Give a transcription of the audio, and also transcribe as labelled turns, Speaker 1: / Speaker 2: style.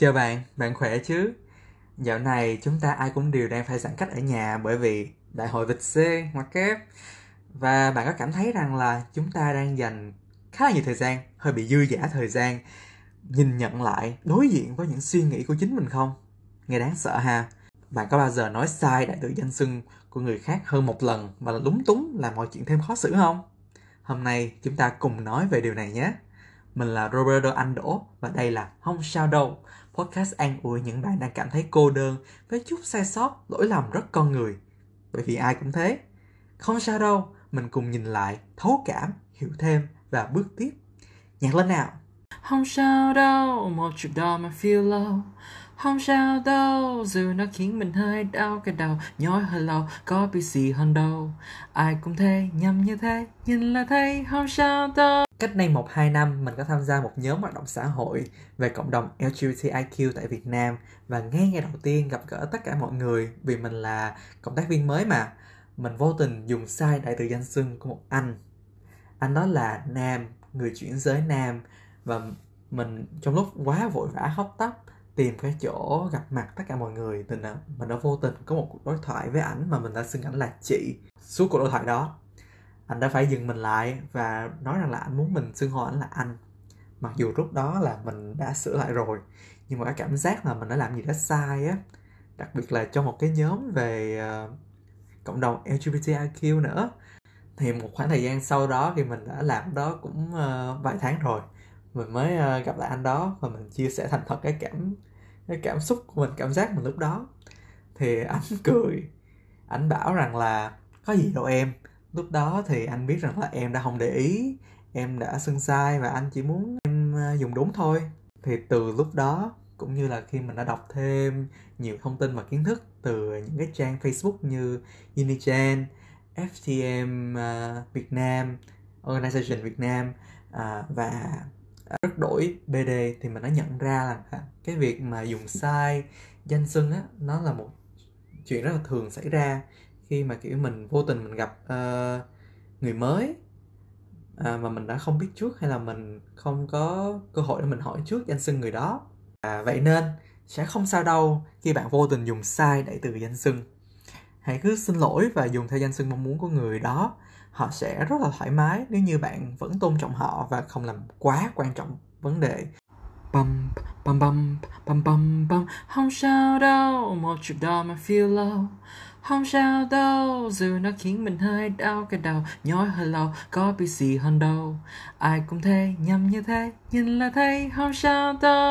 Speaker 1: Chào bạn, bạn khỏe chứ? Dạo này chúng ta ai cũng đều đang phải giãn cách ở nhà bởi vì đại hội vịt C hoặc kép và bạn có cảm thấy rằng là chúng ta đang dành khá là nhiều thời gian, hơi bị dư dả thời gian nhìn nhận lại, đối diện với những suy nghĩ của chính mình không? Nghe đáng sợ ha. Bạn có bao giờ nói sai đại tự danh xưng của người khác hơn một lần và lúng túng làm mọi chuyện thêm khó xử không? Hôm nay chúng ta cùng nói về điều này nhé. Mình là Roberto Anh Đỗ và đây là Không Sao Đâu, podcast an ủi những bạn đang cảm thấy cô đơn với chút sai sót, lỗi lầm rất con người. Bởi vì ai cũng thế. Không sao đâu, mình cùng nhìn lại, thấu cảm, hiểu thêm và bước tiếp. Nhạc lên nào! Không sao đâu, một chút đó mà feel low Không sao đâu, dù nó khiến mình hơi đau cái đầu Nhói hơi lâu, có bị gì hơn đâu Ai cũng thế, nhầm như thế, nhìn là thấy không sao đâu Cách đây 1-2 năm, mình có tham gia một nhóm hoạt động xã hội về cộng đồng LGBTIQ tại Việt Nam. Và ngay ngày đầu tiên gặp gỡ tất cả mọi người vì mình là cộng tác viên mới mà. Mình vô tình dùng sai đại từ danh xưng của một anh. Anh đó là nam người chuyển giới nam. Và mình trong lúc quá vội vã hóc tấp tìm cái chỗ gặp mặt tất cả mọi người thì mình đã vô tình có một cuộc đối thoại với ảnh mà mình đã xưng ảnh là chị. Suốt cuộc đối thoại đó anh đã phải dừng mình lại và nói rằng là anh muốn mình xưng hô anh là anh. Mặc dù lúc đó là mình đã sửa lại rồi nhưng mà cái cảm giác là mình đã làm gì đó sai á đặc biệt là trong một cái nhóm về uh, cộng đồng LGBTIQ nữa thì một khoảng thời gian sau đó thì mình đã làm đó cũng uh, vài tháng rồi mình mới uh, gặp lại anh đó và mình chia sẻ thành thật cái cảm cái cảm xúc của mình cảm giác mình lúc đó. Thì anh cười anh bảo rằng là có gì đâu em lúc đó thì anh biết rằng là em đã không để ý em đã xưng sai và anh chỉ muốn em à, dùng đúng thôi. Thì từ lúc đó cũng như là khi mình đã đọc thêm nhiều thông tin và kiến thức từ những cái trang Facebook như Unichan, FTM uh, à, Việt Nam, Organization Việt Nam uh, và rất đổi BD thì mình đã nhận ra là cái việc mà dùng sai danh xưng á nó là một chuyện rất là thường xảy ra khi mà kiểu mình vô tình mình gặp uh, người mới à, mà mình đã không biết trước hay là mình không có cơ hội để mình hỏi trước danh xưng người đó. À, vậy nên sẽ không sao đâu khi bạn vô tình dùng sai đại từ danh xưng. Hãy cứ xin lỗi và dùng theo danh xưng mong muốn của người đó. Họ sẽ rất là thoải mái nếu như bạn vẫn tôn trọng họ và không làm quá quan trọng vấn đề bum bum bum bum bum bum. Không sao đâu một chút đó mà feel low không sao đâu dù nó khiến mình hơi đau, cái đầu nhói hơi lâu, có bị gì hơn đâu. Ai cũng thế nhầm như thế, nhìn là thấy không sao đâu